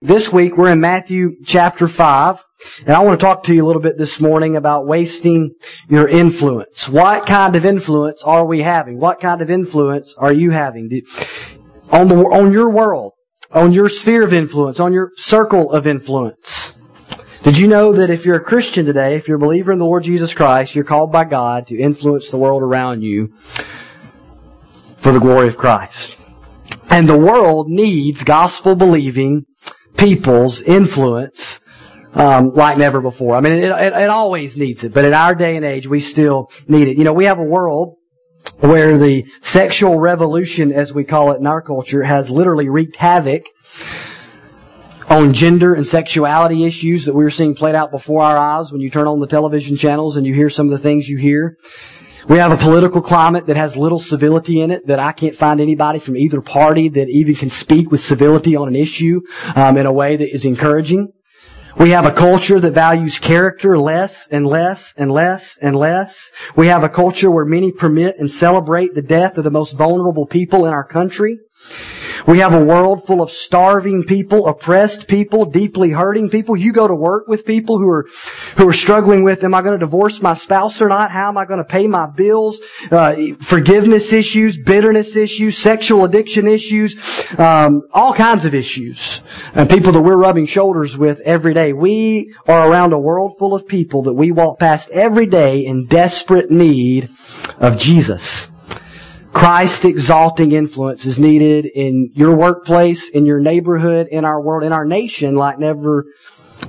This week we're in Matthew chapter 5, and I want to talk to you a little bit this morning about wasting your influence. What kind of influence are we having? What kind of influence are you having? On the, on your world, on your sphere of influence, on your circle of influence. Did you know that if you're a Christian today, if you're a believer in the Lord Jesus Christ, you're called by God to influence the world around you for the glory of Christ? And the world needs gospel believing, people's influence um, like never before. I mean, it, it, it always needs it, but in our day and age, we still need it. You know, we have a world where the sexual revolution, as we call it in our culture, has literally wreaked havoc on gender and sexuality issues that we're seeing played out before our eyes when you turn on the television channels and you hear some of the things you hear. We have a political climate that has little civility in it, that I can't find anybody from either party that even can speak with civility on an issue um, in a way that is encouraging. We have a culture that values character less and less and less and less. We have a culture where many permit and celebrate the death of the most vulnerable people in our country. We have a world full of starving people, oppressed people, deeply hurting people. You go to work with people who are, who are struggling with, am I going to divorce my spouse or not? How am I going to pay my bills? Uh, forgiveness issues, bitterness issues, sexual addiction issues, um, all kinds of issues. And people that we're rubbing shoulders with every day. We are around a world full of people that we walk past every day in desperate need of Jesus. Christ exalting influence is needed in your workplace, in your neighborhood, in our world, in our nation like never,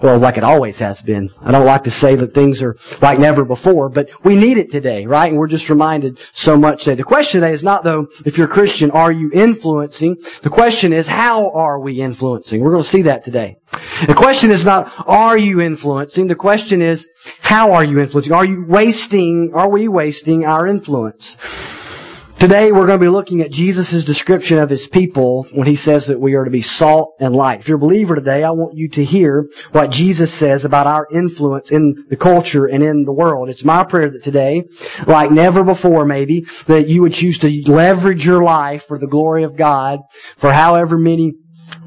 well, like it always has been. I don't like to say that things are like never before, but we need it today, right? And we're just reminded so much today. The question today is not though, if you're a Christian, are you influencing? The question is, how are we influencing? We're going to see that today. The question is not, are you influencing? The question is, how are you influencing? Are you wasting, are we wasting our influence? Today we're going to be looking at Jesus' description of his people when he says that we are to be salt and light. If you're a believer today, I want you to hear what Jesus says about our influence in the culture and in the world. It's my prayer that today, like never before maybe, that you would choose to leverage your life for the glory of God for however many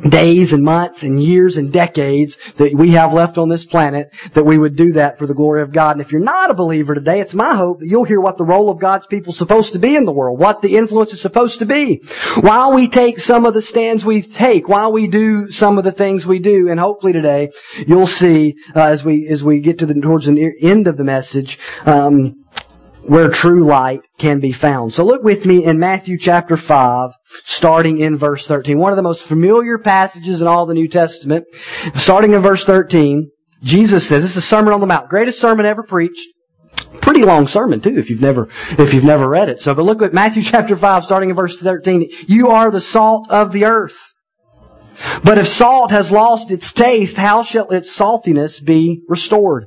days and months and years and decades that we have left on this planet, that we would do that for the glory of God. And if you're not a believer today, it's my hope that you'll hear what the role of God's people is supposed to be in the world, what the influence is supposed to be, why we take some of the stands we take, why we do some of the things we do, and hopefully today you'll see uh, as we as we get to the towards the end of the message. Um, where true light can be found. So look with me in Matthew chapter 5, starting in verse 13. One of the most familiar passages in all the New Testament. Starting in verse 13, Jesus says, this is a Sermon on the Mount, greatest sermon ever preached. Pretty long sermon too, if you've never, if you've never read it. So, but look at Matthew chapter 5, starting in verse 13. You are the salt of the earth. But if salt has lost its taste, how shall its saltiness be restored?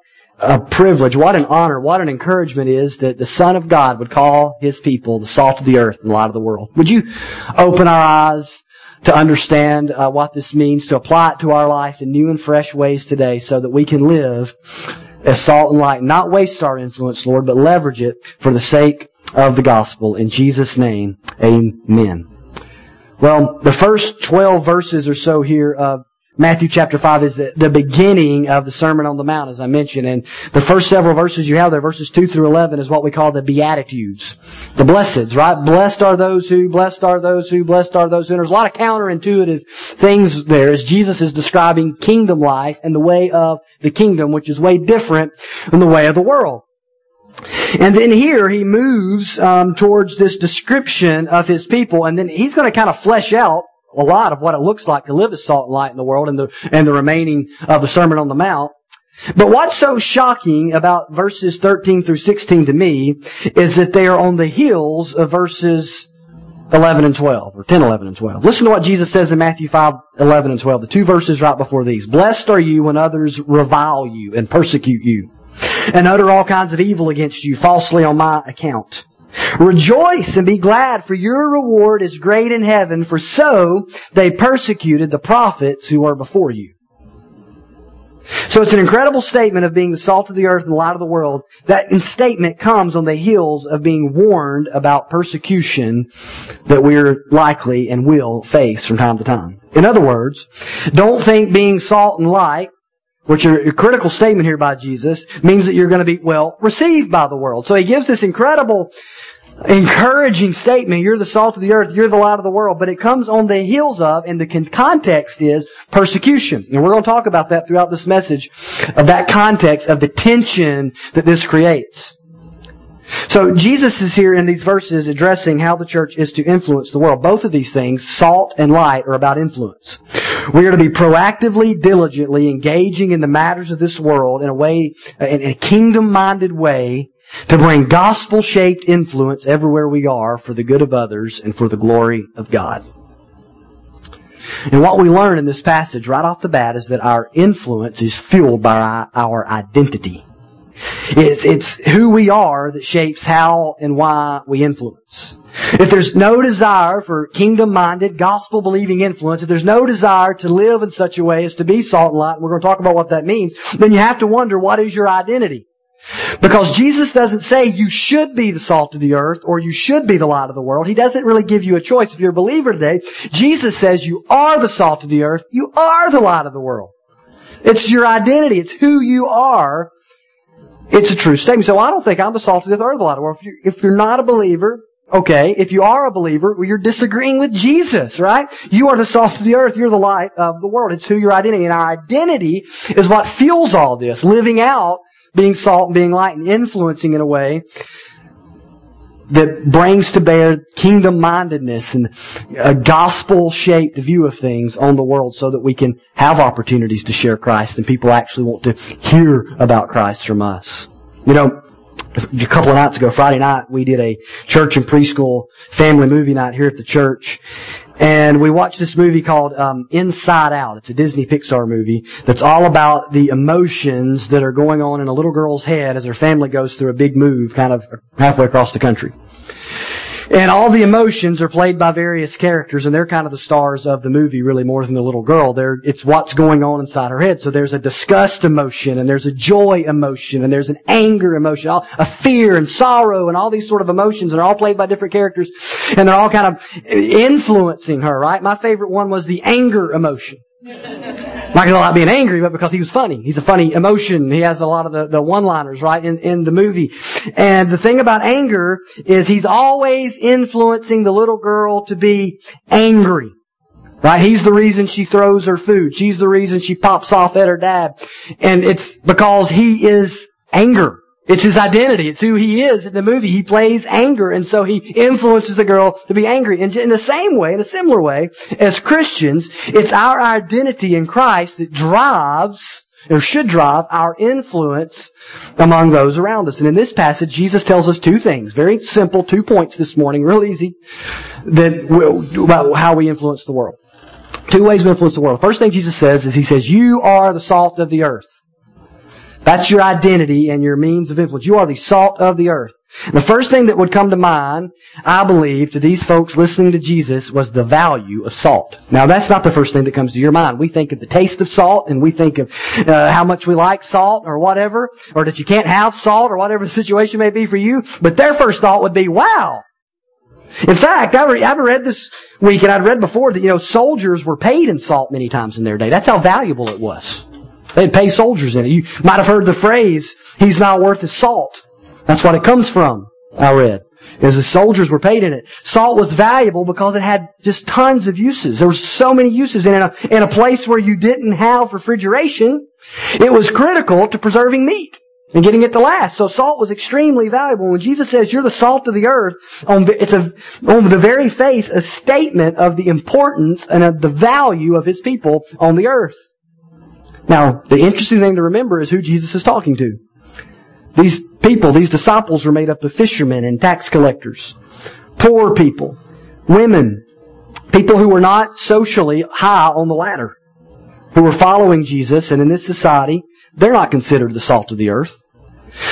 a privilege, what an honor, what an encouragement is that the Son of God would call His people the salt of the earth and the light of the world. Would you open our eyes to understand uh, what this means, to apply it to our life in new and fresh ways today so that we can live as salt and light, not waste our influence, Lord, but leverage it for the sake of the gospel. In Jesus' name, amen. Well, the first 12 verses or so here of Matthew chapter 5 is the, beginning of the Sermon on the Mount, as I mentioned. And the first several verses you have there, verses 2 through 11, is what we call the Beatitudes. The blesseds, right? Blessed are those who, blessed are those who, blessed are those who. And there's a lot of counterintuitive things there as Jesus is describing kingdom life and the way of the kingdom, which is way different than the way of the world. And then here he moves um, towards this description of his people, and then he's going to kind of flesh out a lot of what it looks like to live as salt and light in the world and the, and the remaining of the Sermon on the Mount. But what's so shocking about verses 13 through 16 to me is that they are on the heels of verses 11 and 12, or 10, 11 and 12. Listen to what Jesus says in Matthew 5, 11 and 12, the two verses right before these. Blessed are you when others revile you and persecute you, and utter all kinds of evil against you falsely on my account. Rejoice and be glad, for your reward is great in heaven, for so they persecuted the prophets who were before you. So it's an incredible statement of being the salt of the earth and the light of the world. That statement comes on the heels of being warned about persecution that we're likely and will face from time to time. In other words, don't think being salt and light which are a critical statement here by Jesus, means that you're going to be well received by the world. So he gives this incredible encouraging statement. You're the salt of the earth. You're the light of the world. But it comes on the heels of, and the context is persecution. And we're going to talk about that throughout this message, of that context of the tension that this creates. So Jesus is here in these verses addressing how the church is to influence the world. Both of these things, salt and light, are about influence. We are to be proactively, diligently engaging in the matters of this world in a way, in a kingdom-minded way, to bring gospel-shaped influence everywhere we are for the good of others and for the glory of God. And what we learn in this passage right off the bat is that our influence is fueled by our identity. It's, it's who we are that shapes how and why we influence. If there's no desire for kingdom-minded, gospel-believing influence, if there's no desire to live in such a way as to be salt and light, and we're going to talk about what that means, then you have to wonder what is your identity? Because Jesus doesn't say you should be the salt of the earth or you should be the light of the world. He doesn't really give you a choice. If you're a believer today, Jesus says you are the salt of the earth. You are the light of the world. It's your identity. It's who you are. It's a true statement. So I don't think I'm the salt of the earth of the world. If you're, if you're not a believer, okay. If you are a believer, well, you're disagreeing with Jesus, right? You are the salt of the earth. You're the light of the world. It's who your identity. And our identity is what fuels all this. Living out being salt and being light and influencing in a way that brings to bear kingdom mindedness and a gospel shaped view of things on the world so that we can have opportunities to share Christ and people actually want to hear about Christ from us. You know, a couple of nights ago, Friday night, we did a church and preschool family movie night here at the church. And we watched this movie called um, Inside Out. It's a Disney Pixar movie that's all about the emotions that are going on in a little girl's head as her family goes through a big move kind of halfway across the country. And all the emotions are played by various characters, and they're kind of the stars of the movie, really more than the little girl. They're, it's what's going on inside her head. So there's a disgust emotion, and there's a joy emotion, and there's an anger emotion, a fear and sorrow, and all these sort of emotions, and they're all played by different characters, and they're all kind of influencing her, right? My favorite one was the anger emotion. Not gonna of being angry, but because he was funny. He's a funny emotion. He has a lot of the, the one-liners, right, in, in the movie. And the thing about anger is he's always influencing the little girl to be angry. Right? He's the reason she throws her food. She's the reason she pops off at her dad. And it's because he is anger. It's his identity. It's who he is in the movie. He plays anger, and so he influences the girl to be angry. And in the same way, in a similar way, as Christians, it's our identity in Christ that drives, or should drive, our influence among those around us. And in this passage, Jesus tells us two things. Very simple, two points this morning, real easy, that about how we influence the world. Two ways we influence the world. First thing Jesus says is He says, You are the salt of the earth. That's your identity and your means of influence. You are the salt of the earth. the first thing that would come to mind, I believe, to these folks listening to Jesus was the value of salt. Now, that's not the first thing that comes to your mind. We think of the taste of salt and we think of uh, how much we like salt or whatever, or that you can't have salt or whatever the situation may be for you. But their first thought would be, wow, in fact, I've read this week, and I'd read before that, you know, soldiers were paid in salt many times in their day. That's how valuable it was. They'd pay soldiers in it. You might have heard the phrase, he's not worth his salt. That's what it comes from, I read. Is the soldiers were paid in it. Salt was valuable because it had just tons of uses. There were so many uses. in a, in a place where you didn't have refrigeration, it was critical to preserving meat and getting it to last. So salt was extremely valuable. When Jesus says you're the salt of the earth, on it's a, on the very face a statement of the importance and of the value of his people on the earth. Now, the interesting thing to remember is who Jesus is talking to. These people, these disciples were made up of fishermen and tax collectors, poor people, women, people who were not socially high on the ladder, who were following Jesus, and in this society, they're not considered the salt of the earth.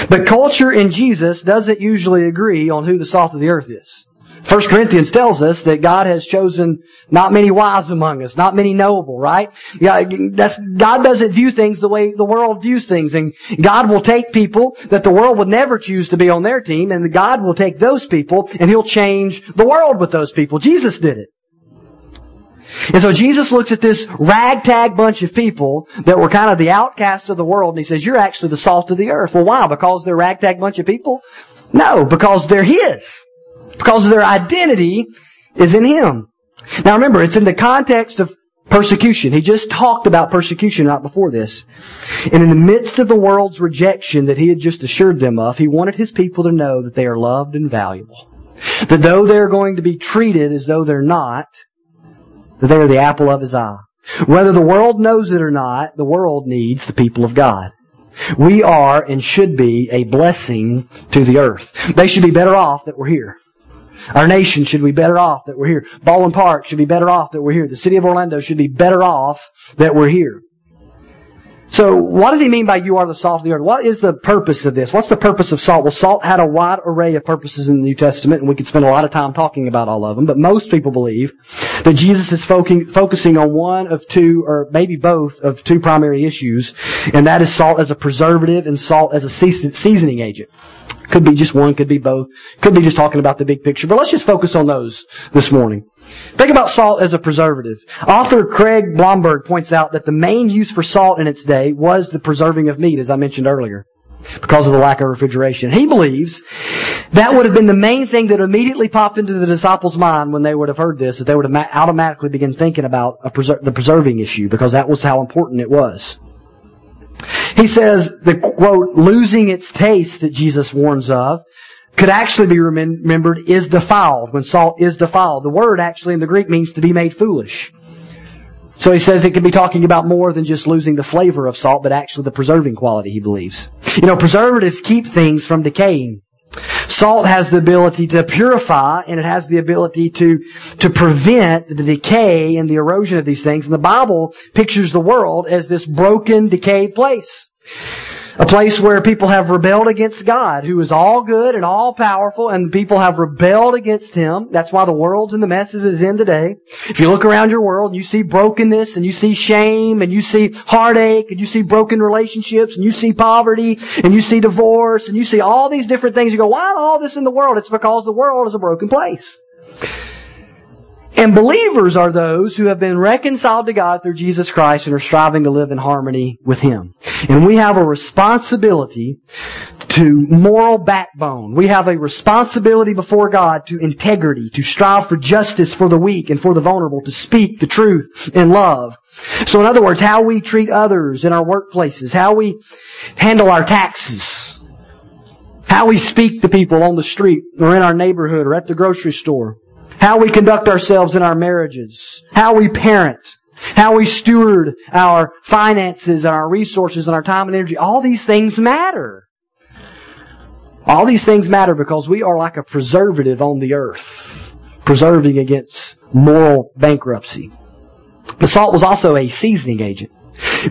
But culture and Jesus doesn't usually agree on who the salt of the earth is. 1 Corinthians tells us that God has chosen not many wise among us, not many knowable, right? Yeah, that's, God doesn't view things the way the world views things. And God will take people that the world would never choose to be on their team, and God will take those people and He'll change the world with those people. Jesus did it. And so Jesus looks at this ragtag bunch of people that were kind of the outcasts of the world and he says, you're actually the salt of the earth. Well, why? Because they're ragtag bunch of people? No, because they're His. Because their identity is in Him. Now remember, it's in the context of persecution. He just talked about persecution right before this. And in the midst of the world's rejection that he had just assured them of, he wanted his people to know that they are loved and valuable. That though they're going to be treated as though they're not, that they are the apple of his eye. Whether the world knows it or not, the world needs the people of God. We are and should be a blessing to the earth. They should be better off that we're here. Our nation should be better off that we're here. Baldwin Park should be better off that we're here. The city of Orlando should be better off that we're here. So, what does he mean by you are the salt of the earth? What is the purpose of this? What's the purpose of salt? Well, salt had a wide array of purposes in the New Testament, and we could spend a lot of time talking about all of them, but most people believe that Jesus is focusing on one of two, or maybe both, of two primary issues, and that is salt as a preservative and salt as a seasoning agent. Could be just one, could be both. Could be just talking about the big picture. But let's just focus on those this morning. Think about salt as a preservative. Author Craig Blomberg points out that the main use for salt in its day was the preserving of meat, as I mentioned earlier, because of the lack of refrigeration. He believes that would have been the main thing that immediately popped into the disciples' mind when they would have heard this, that they would have automatically begin thinking about preser- the preserving issue, because that was how important it was. He says the quote, losing its taste that Jesus warns of could actually be remembered is defiled, when salt is defiled. The word actually in the Greek means to be made foolish. So he says it could be talking about more than just losing the flavor of salt, but actually the preserving quality, he believes. You know, preservatives keep things from decaying. Salt has the ability to purify and it has the ability to, to prevent the decay and the erosion of these things. And the Bible pictures the world as this broken, decayed place. A place where people have rebelled against God, who is all good and all powerful, and people have rebelled against Him. That's why the world's in the messes it's in today. If you look around your world and you see brokenness and you see shame and you see heartache and you see broken relationships and you see poverty and you see divorce and you see all these different things, you go, why all this in the world? It's because the world is a broken place. And believers are those who have been reconciled to God through Jesus Christ and are striving to live in harmony with Him. And we have a responsibility to moral backbone. We have a responsibility before God to integrity, to strive for justice for the weak and for the vulnerable, to speak the truth in love. So in other words, how we treat others in our workplaces, how we handle our taxes, how we speak to people on the street or in our neighborhood or at the grocery store, how we conduct ourselves in our marriages, how we parent, how we steward our finances and our resources and our time and energy. All these things matter. All these things matter because we are like a preservative on the earth, preserving against moral bankruptcy. The salt was also a seasoning agent.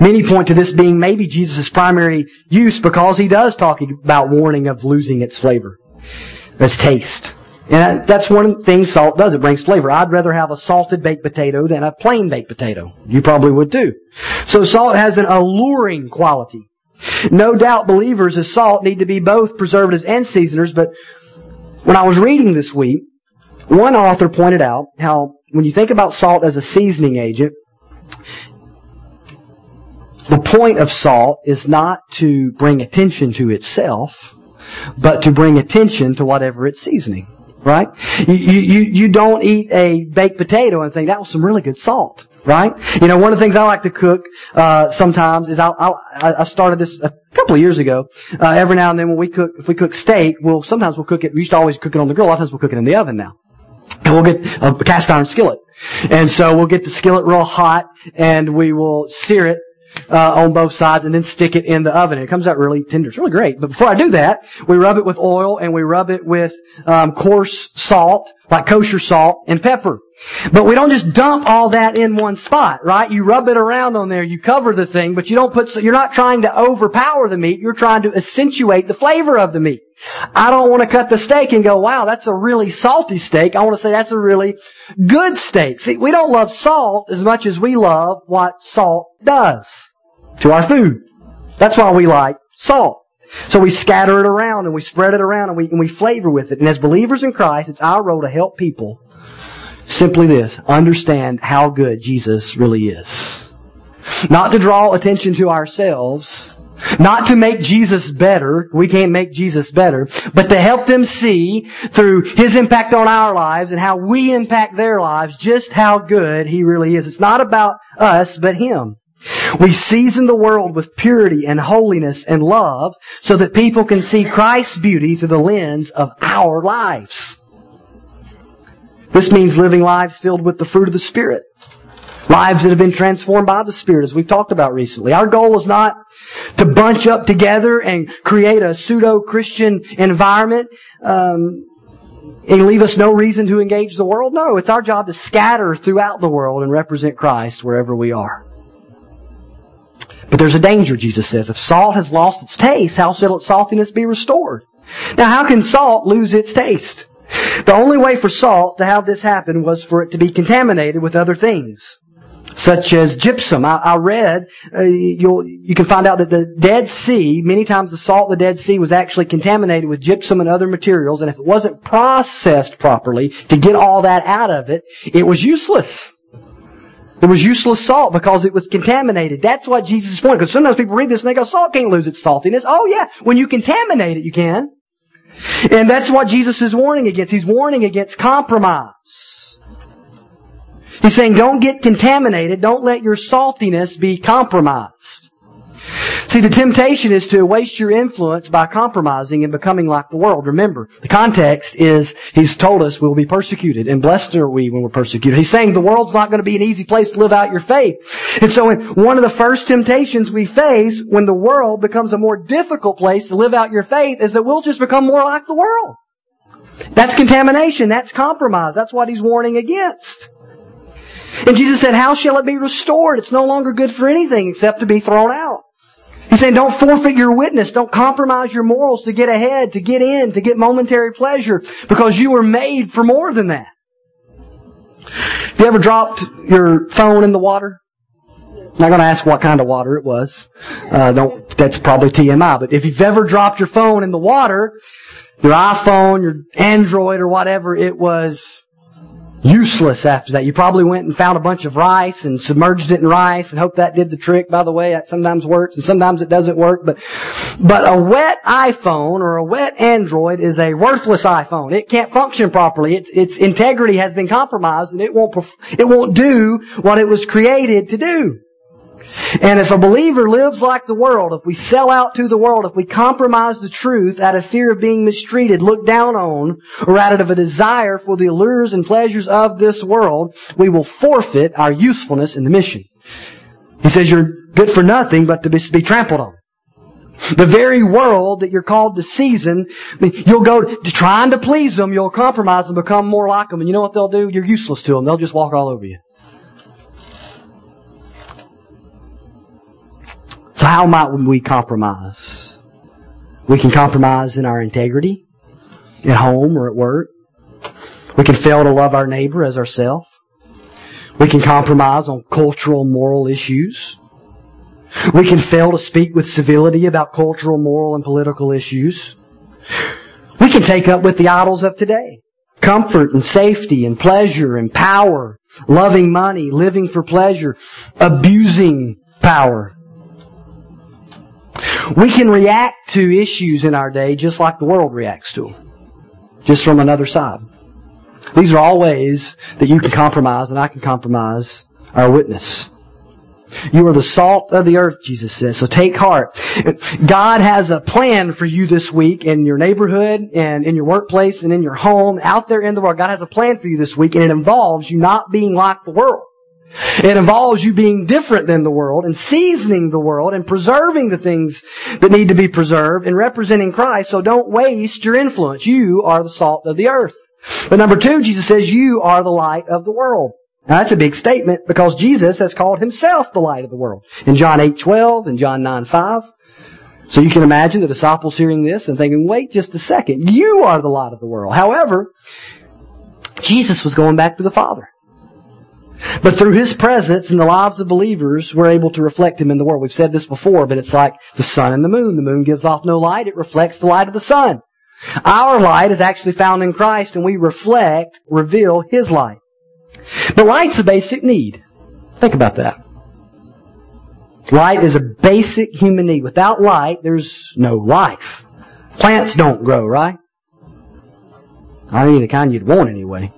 Many point to this being maybe Jesus' primary use because he does talk about warning of losing its flavor, its taste. And that's one thing salt does. It brings flavor. I'd rather have a salted baked potato than a plain baked potato. You probably would too. So salt has an alluring quality. No doubt believers as salt need to be both preservatives and seasoners, but when I was reading this week, one author pointed out how when you think about salt as a seasoning agent, the point of salt is not to bring attention to itself, but to bring attention to whatever it's seasoning right? You, you, you don't eat a baked potato and think that was some really good salt, right? You know, one of the things I like to cook, uh, sometimes is I, I, I started this a couple of years ago. Uh, every now and then when we cook, if we cook steak, we'll, sometimes we'll cook it, we used to always cook it on the grill, a lot of times we'll cook it in the oven now. And we'll get a cast iron skillet. And so we'll get the skillet real hot and we will sear it uh, on both sides and then stick it in the oven. It comes out really tender. It's really great. But before I do that, we rub it with oil and we rub it with um, coarse salt like kosher salt and pepper. But we don't just dump all that in one spot, right? You rub it around on there, you cover the thing, but you don't put, you're not trying to overpower the meat, you're trying to accentuate the flavor of the meat. I don't want to cut the steak and go, wow, that's a really salty steak. I want to say that's a really good steak. See, we don't love salt as much as we love what salt does to our food. That's why we like salt. So we scatter it around and we spread it around and we, and we flavor with it. And as believers in Christ, it's our role to help people simply this, understand how good Jesus really is. Not to draw attention to ourselves, not to make Jesus better. We can't make Jesus better. But to help them see through His impact on our lives and how we impact their lives just how good He really is. It's not about us, but Him. We season the world with purity and holiness and love so that people can see Christ's beauty through the lens of our lives. This means living lives filled with the fruit of the Spirit. Lives that have been transformed by the Spirit, as we've talked about recently. Our goal is not to bunch up together and create a pseudo-Christian environment um, and leave us no reason to engage the world. No, it's our job to scatter throughout the world and represent Christ wherever we are. But there's a danger, Jesus says. If salt has lost its taste, how shall its saltiness be restored? Now, how can salt lose its taste? The only way for salt to have this happen was for it to be contaminated with other things, such as gypsum. I, I read uh, you'll you can find out that the Dead Sea, many times the salt of the Dead Sea was actually contaminated with gypsum and other materials, and if it wasn't processed properly to get all that out of it, it was useless. It was useless salt because it was contaminated. That's what Jesus pointing. Because sometimes people read this and they go, salt can't lose its saltiness. Oh yeah, when you contaminate it, you can. And that's what Jesus is warning against. He's warning against compromise. He's saying don't get contaminated. Don't let your saltiness be compromised. See, the temptation is to waste your influence by compromising and becoming like the world. Remember, the context is He's told us we'll be persecuted, and blessed are we when we're persecuted. He's saying the world's not going to be an easy place to live out your faith. And so one of the first temptations we face when the world becomes a more difficult place to live out your faith is that we'll just become more like the world. That's contamination. That's compromise. That's what He's warning against. And Jesus said, how shall it be restored? It's no longer good for anything except to be thrown out. He's saying don't forfeit your witness. Don't compromise your morals to get ahead, to get in, to get momentary pleasure because you were made for more than that. Have you ever dropped your phone in the water? I'm not going to ask what kind of water it was. Uh, don't, that's probably TMI. But if you've ever dropped your phone in the water, your iPhone, your Android, or whatever, it was useless after that. You probably went and found a bunch of rice and submerged it in rice and hoped that did the trick. By the way, that sometimes works and sometimes it doesn't work. But, but a wet iPhone or a wet Android is a worthless iPhone. It can't function properly. Its, its integrity has been compromised and it won't, it won't do what it was created to do. And if a believer lives like the world, if we sell out to the world, if we compromise the truth out of fear of being mistreated, looked down on, or out of a desire for the allures and pleasures of this world, we will forfeit our usefulness in the mission. He says you're good for nothing but to be trampled on. The very world that you're called to season, you'll go to trying to please them, you'll compromise and become more like them. And you know what they'll do? You're useless to them. They'll just walk all over you. So how might we compromise? We can compromise in our integrity, at home or at work. We can fail to love our neighbor as ourselves. We can compromise on cultural moral issues. We can fail to speak with civility about cultural, moral, and political issues. We can take up with the idols of today. Comfort and safety and pleasure and power, loving money, living for pleasure, abusing power, we can react to issues in our day just like the world reacts to them. Just from another side. These are all ways that you can compromise and I can compromise our witness. You are the salt of the earth, Jesus says. So take heart. God has a plan for you this week in your neighborhood and in your workplace and in your home, out there in the world. God has a plan for you this week and it involves you not being like the world. It involves you being different than the world and seasoning the world and preserving the things that need to be preserved and representing Christ. So don't waste your influence. You are the salt of the earth. But number two, Jesus says, you are the light of the world. Now that's a big statement because Jesus has called himself the light of the world. In John 8, 12 and John 9, 5. So you can imagine the disciples hearing this and thinking, wait just a second, you are the light of the world. However, Jesus was going back to the Father. But through His presence in the lives of believers, we're able to reflect Him in the world. We've said this before, but it's like the sun and the moon. The moon gives off no light. It reflects the light of the sun. Our light is actually found in Christ and we reflect, reveal His light. But light's a basic need. Think about that. Light is a basic human need. Without light, there's no life. Plants don't grow, right? I mean, the kind you'd want anyway.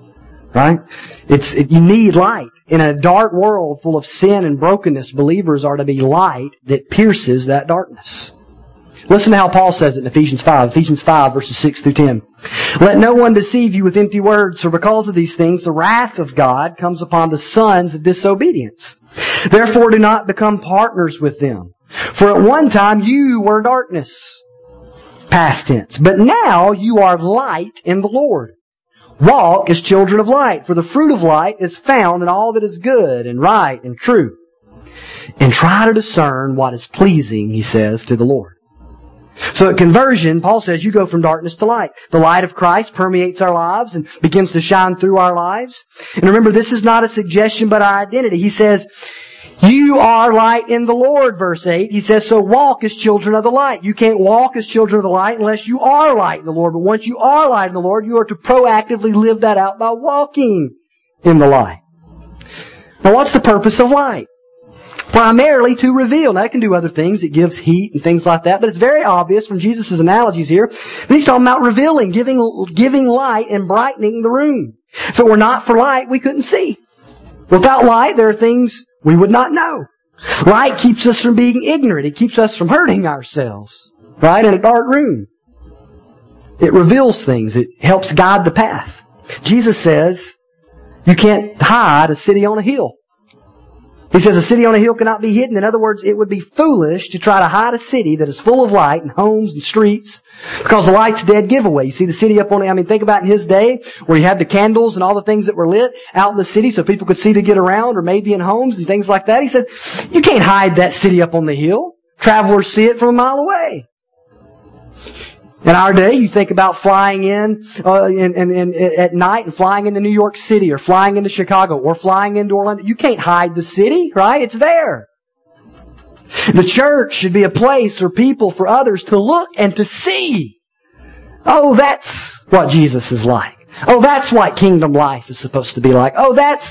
Right? It's, it, you need light. In a dark world full of sin and brokenness, believers are to be light that pierces that darkness. Listen to how Paul says it in Ephesians 5. Ephesians 5 verses 6 through 10. Let no one deceive you with empty words, for because of these things the wrath of God comes upon the sons of disobedience. Therefore do not become partners with them. For at one time you were darkness. Past tense. But now you are light in the Lord. Walk as children of light, for the fruit of light is found in all that is good and right and true. And try to discern what is pleasing, he says, to the Lord. So at conversion, Paul says you go from darkness to light. The light of Christ permeates our lives and begins to shine through our lives. And remember, this is not a suggestion, but our identity. He says, you are light in the Lord, verse 8. He says, so walk as children of the light. You can't walk as children of the light unless you are light in the Lord. But once you are light in the Lord, you are to proactively live that out by walking in the light. Now what's the purpose of light? primarily to reveal. Now, it can do other things. It gives heat and things like that, but it's very obvious from Jesus' analogies here that he's talking about revealing, giving, giving light and brightening the room. If it were not for light, we couldn't see. Without light, there are things we would not know. Light keeps us from being ignorant. It keeps us from hurting ourselves. Right? In a dark room. It reveals things. It helps guide the path. Jesus says, you can't hide a city on a hill. He says a city on a hill cannot be hidden. In other words, it would be foolish to try to hide a city that is full of light and homes and streets because the light's dead giveaway. You see the city up on, I mean, think about in his day where he had the candles and all the things that were lit out in the city so people could see to get around or maybe in homes and things like that. He said, you can't hide that city up on the hill. Travelers see it from a mile away. In our day, you think about flying in, uh, in, in, in, at night and flying into New York City or flying into Chicago or flying into Orlando. You can't hide the city, right? It's there. The church should be a place for people, for others to look and to see. Oh, that's what Jesus is like. Oh, that's what kingdom life is supposed to be like. Oh, that's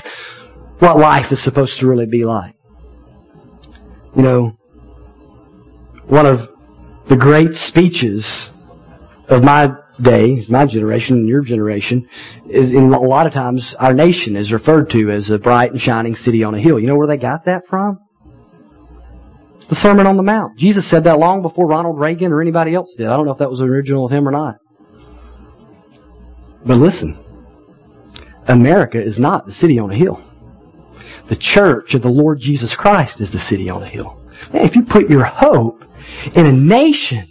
what life is supposed to really be like. You know, one of the great speeches of my day, my generation, and your generation, is in a lot of times our nation is referred to as a bright and shining city on a hill. You know where they got that from? The Sermon on the Mount. Jesus said that long before Ronald Reagan or anybody else did. I don't know if that was original of him or not. But listen, America is not the city on a hill. The church of the Lord Jesus Christ is the city on a hill. Man, if you put your hope in a nation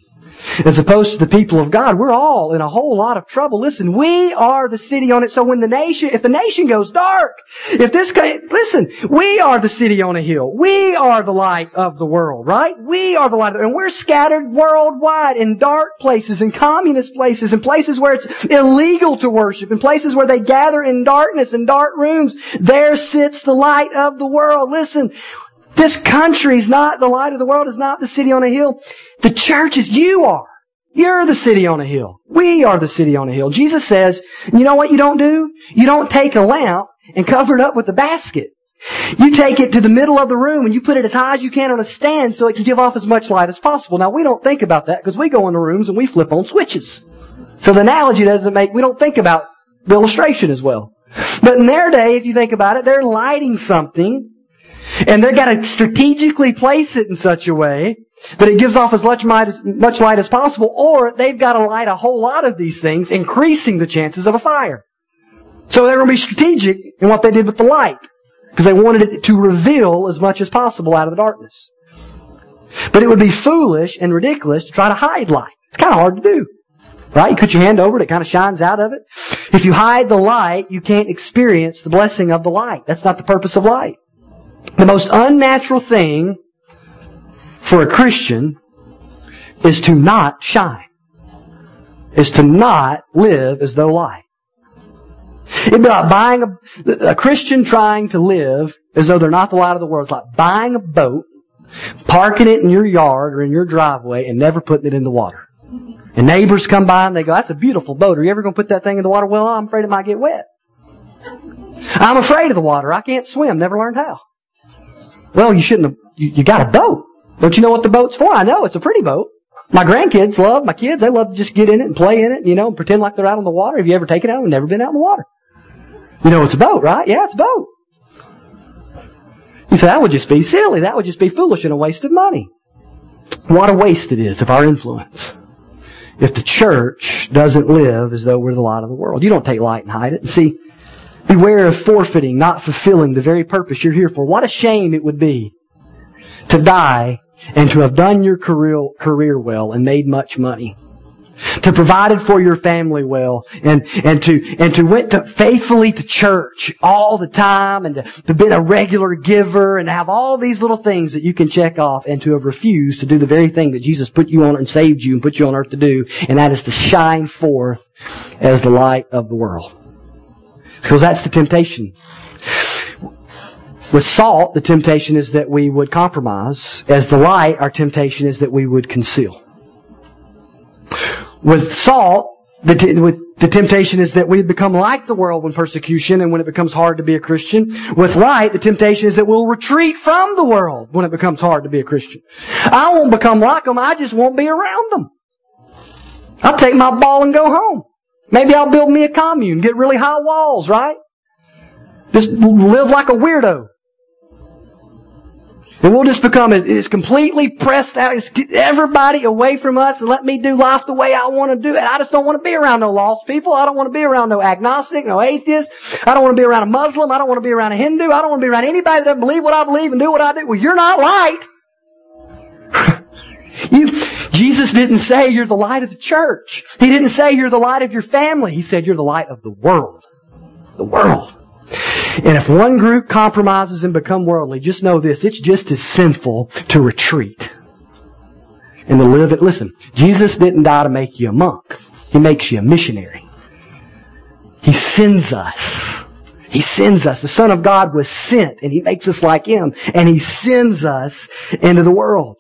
as opposed to the people of God, we're all in a whole lot of trouble. Listen, we are the city on it. So when the nation, if the nation goes dark, if this, listen, we are the city on a hill. We are the light of the world, right? We are the light, and we're scattered worldwide in dark places, in communist places, in places where it's illegal to worship, in places where they gather in darkness, in dark rooms. There sits the light of the world. Listen, this country is not the light of the world, is not the city on a hill. The church is, you are. You're the city on a hill. We are the city on a hill. Jesus says, you know what you don't do? You don't take a lamp and cover it up with a basket. You take it to the middle of the room and you put it as high as you can on a stand so it can give off as much light as possible. Now we don't think about that because we go into rooms and we flip on switches. So the analogy doesn't make, we don't think about the illustration as well. But in their day, if you think about it, they're lighting something and they've got to strategically place it in such a way that it gives off as much light as, much light as possible, or they've got to light a whole lot of these things, increasing the chances of a fire. So they're going to be strategic in what they did with the light, because they wanted it to reveal as much as possible out of the darkness. But it would be foolish and ridiculous to try to hide light. It's kind of hard to do. Right? You put your hand over it, it kind of shines out of it. If you hide the light, you can't experience the blessing of the light. That's not the purpose of light. The most unnatural thing for a Christian is to not shine. Is to not live as though light. It'd be like buying a, a Christian trying to live as though they're not the light of the world. It's like buying a boat, parking it in your yard or in your driveway, and never putting it in the water. And neighbors come by and they go, that's a beautiful boat. Are you ever going to put that thing in the water? Well, I'm afraid it might get wet. I'm afraid of the water. I can't swim. Never learned how. Well, you shouldn't have, you, you got a boat. Don't you know what the boat's for? I know. It's a pretty boat. My grandkids love, my kids, they love to just get in it and play in it, you know, and pretend like they're out on the water. Have you ever taken out and never been out in the water? You know it's a boat, right? Yeah, it's a boat. You say, that would just be silly. That would just be foolish and a waste of money. What a waste it is of our influence. If the church doesn't live as though we're the light of the world. You don't take light and hide it. And see, beware of forfeiting, not fulfilling the very purpose you're here for. What a shame it would be to die and to have done your career, career well and made much money to provided for your family well, and, and to, and to went to faithfully to church all the time, and to, to be a regular giver, and to have all these little things that you can check off, and to have refused to do the very thing that Jesus put you on and saved you and put you on earth to do, and that is to shine forth as the light of the world. Because that's the temptation. With salt, the temptation is that we would compromise. As the light, our temptation is that we would conceal. With salt, the, t- with the temptation is that we become like the world when persecution and when it becomes hard to be a Christian. With light, the temptation is that we'll retreat from the world when it becomes hard to be a Christian. I won't become like them, I just won't be around them. I'll take my ball and go home. Maybe I'll build me a commune, get really high walls, right? Just live like a weirdo. And we'll just become, it's completely pressed out. It's everybody away from us and let me do life the way I want to do it. I just don't want to be around no lost people. I don't want to be around no agnostic, no atheist. I don't want to be around a Muslim. I don't want to be around a Hindu. I don't want to be around anybody that doesn't believe what I believe and do what I do. Well, you're not light. you, Jesus didn't say you're the light of the church. He didn't say you're the light of your family. He said you're the light of the world. The world. And if one group compromises and become worldly, just know this, it's just as sinful to retreat and to live it. Listen, Jesus didn't die to make you a monk. He makes you a missionary. He sends us. He sends us. The Son of God was sent and He makes us like Him and He sends us into the world.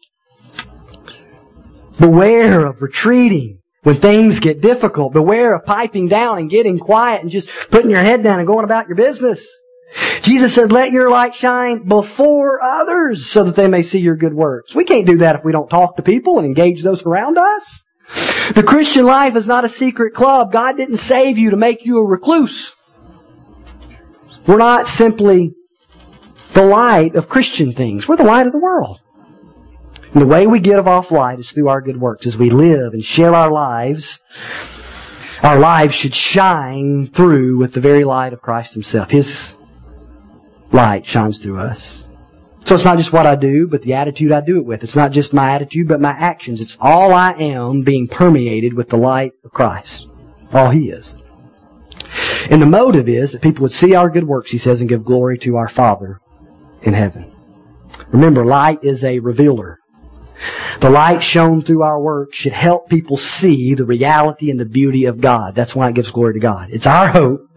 Beware of retreating when things get difficult. Beware of piping down and getting quiet and just putting your head down and going about your business. Jesus said, let your light shine before others so that they may see your good works. We can't do that if we don't talk to people and engage those around us. The Christian life is not a secret club. God didn't save you to make you a recluse. We're not simply the light of Christian things. We're the light of the world. And the way we give off light is through our good works. As we live and share our lives, our lives should shine through with the very light of Christ Himself. His light shines through us. So it's not just what I do, but the attitude I do it with. It's not just my attitude, but my actions. It's all I am being permeated with the light of Christ. All He is. And the motive is that people would see our good works, he says, and give glory to our Father in heaven. Remember, light is a revealer. The light shown through our work should help people see the reality and the beauty of God. That's why it gives glory to God. It's our hope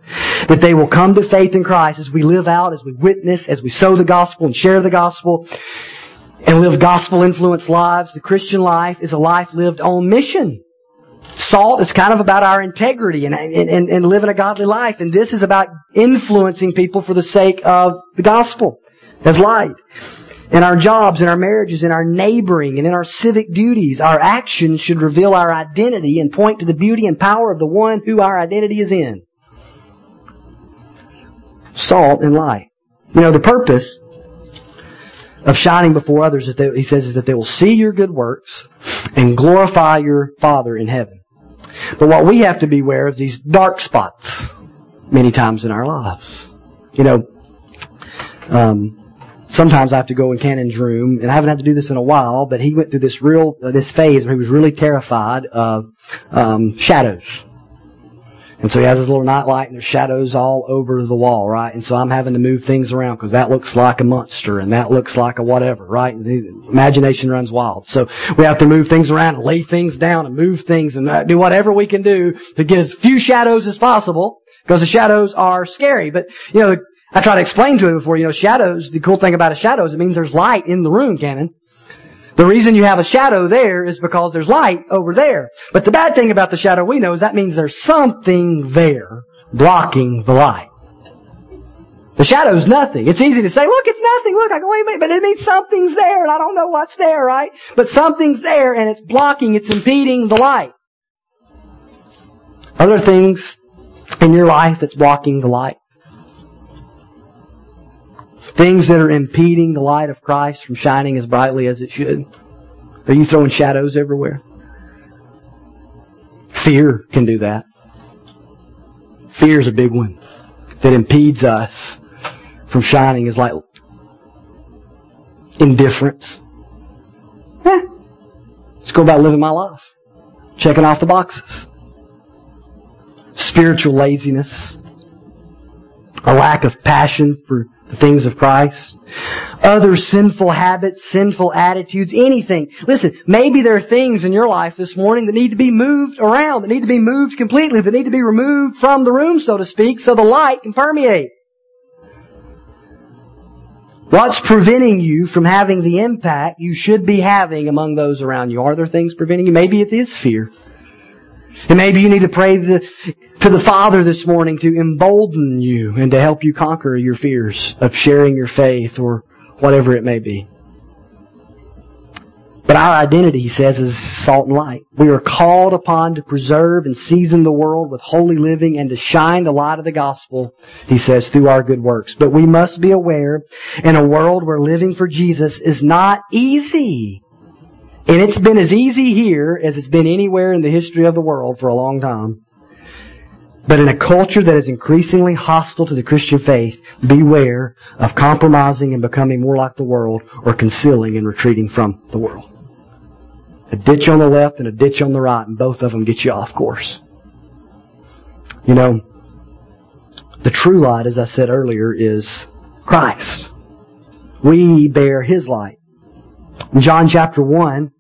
that they will come to faith in Christ as we live out, as we witness, as we sow the gospel and share the gospel and live gospel influenced lives. The Christian life is a life lived on mission. Salt is kind of about our integrity and, and, and living a godly life. And this is about influencing people for the sake of the gospel as light in our jobs, in our marriages, in our neighboring, and in our civic duties. Our actions should reveal our identity and point to the beauty and power of the one who our identity is in. Salt and light. You know, the purpose of shining before others, that he says, is that they will see your good works and glorify your Father in heaven. But what we have to beware of is these dark spots many times in our lives. You know, um, sometimes I have to go in Cannon's room, and I haven't had to do this in a while, but he went through this real, uh, this phase where he was really terrified of um, shadows. And so he has his little night light and there's shadows all over the wall, right? And so I'm having to move things around because that looks like a monster and that looks like a whatever, right? And imagination runs wild. So we have to move things around and lay things down and move things and uh, do whatever we can do to get as few shadows as possible because the shadows are scary. But, you know, I try to explain to him before, you know, shadows, the cool thing about a shadow is it means there's light in the room, Cannon. The reason you have a shadow there is because there's light over there. But the bad thing about the shadow we know is that means there's something there blocking the light. The shadow's nothing. It's easy to say, look, it's nothing. Look, I go, wait a minute, but it means something's there and I don't know what's there, right? But something's there and it's blocking, it's impeding the light. Other things in your life that's blocking the light? Things that are impeding the light of Christ from shining as brightly as it should. Are you throwing shadows everywhere? Fear can do that. Fear is a big one that impedes us from shining as light. Indifference. Let's go about living my life. Checking off the boxes. Spiritual laziness. A lack of passion for the things of Christ. Other sinful habits, sinful attitudes, anything. Listen, maybe there are things in your life this morning that need to be moved around, that need to be moved completely, that need to be removed from the room, so to speak, so the light can permeate. What's preventing you from having the impact you should be having among those around you? Are there things preventing you? Maybe it is fear. And maybe you need to pray the, to the Father this morning to embolden you and to help you conquer your fears of sharing your faith or whatever it may be. But our identity, he says, is salt and light. We are called upon to preserve and season the world with holy living and to shine the light of the gospel, he says, through our good works. But we must be aware in a world where living for Jesus is not easy. And it's been as easy here as it's been anywhere in the history of the world for a long time. But in a culture that is increasingly hostile to the Christian faith, beware of compromising and becoming more like the world or concealing and retreating from the world. A ditch on the left and a ditch on the right, and both of them get you off course. You know, the true light, as I said earlier, is Christ. We bear His light. In John chapter 1,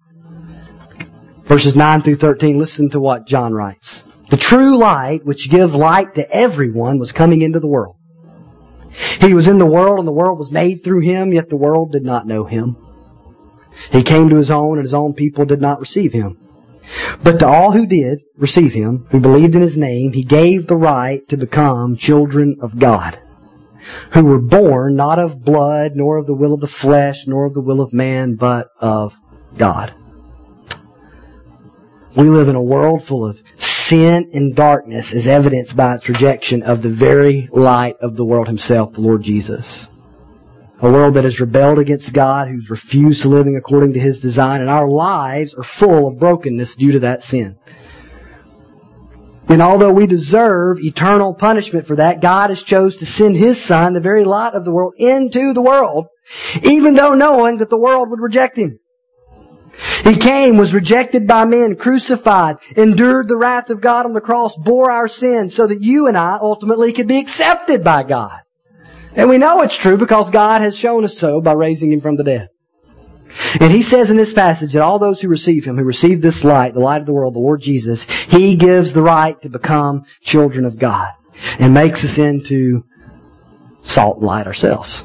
verses 9 through 13, listen to what John writes. The true light, which gives light to everyone, was coming into the world. He was in the world, and the world was made through him, yet the world did not know him. He came to his own, and his own people did not receive him. But to all who did receive him, who believed in his name, he gave the right to become children of God who were born not of blood, nor of the will of the flesh, nor of the will of man, but of God. We live in a world full of sin and darkness as evidenced by its rejection of the very light of the world himself, the Lord Jesus. A world that has rebelled against God, who's refused to living according to His design, and our lives are full of brokenness due to that sin. And although we deserve eternal punishment for that, God has chose to send His Son, the very light of the world, into the world, even though knowing that the world would reject Him. He came, was rejected by men, crucified, endured the wrath of God on the cross, bore our sins so that you and I ultimately could be accepted by God. And we know it's true because God has shown us so by raising Him from the dead. And he says in this passage that all those who receive him, who receive this light, the light of the world, the Lord Jesus, he gives the right to become children of God and makes us into salt and light ourselves.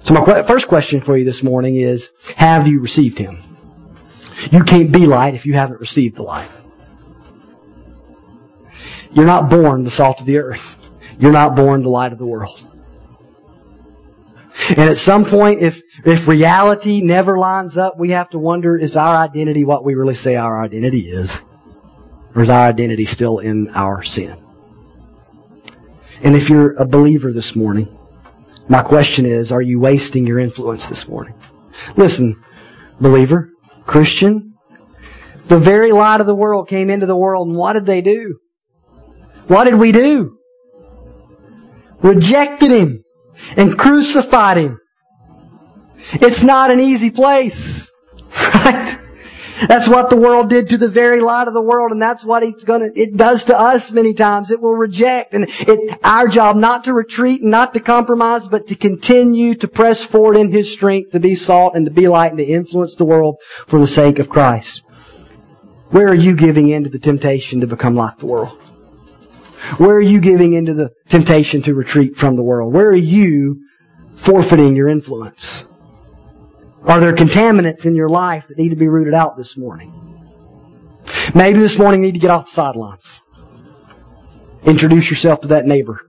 So my first question for you this morning is, have you received him? You can't be light if you haven't received the light. You're not born the salt of the earth. You're not born the light of the world. And at some point, if, if reality never lines up, we have to wonder, is our identity what we really say our identity is? Or is our identity still in our sin? And if you're a believer this morning, my question is, are you wasting your influence this morning? Listen, believer, Christian, the very light of the world came into the world, and what did they do? What did we do? Rejected Him and crucified him. It's not an easy place. Right? That's what the world did to the very light of the world, and that's what it's gonna, it does to us many times. It will reject, and it's our job not to retreat and not to compromise, but to continue to press forward in His strength, to be salt and to be light and to influence the world for the sake of Christ. Where are you giving in to the temptation to become like the world? Where are you giving into the temptation to retreat from the world? Where are you forfeiting your influence? Are there contaminants in your life that need to be rooted out this morning? Maybe this morning you need to get off the sidelines. Introduce yourself to that neighbor.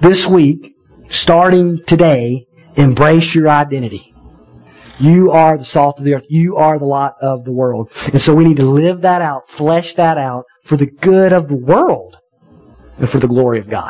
This week, starting today, embrace your identity. You are the salt of the earth. You are the light of the world. And so we need to live that out, flesh that out for the good of the world and for the glory of God.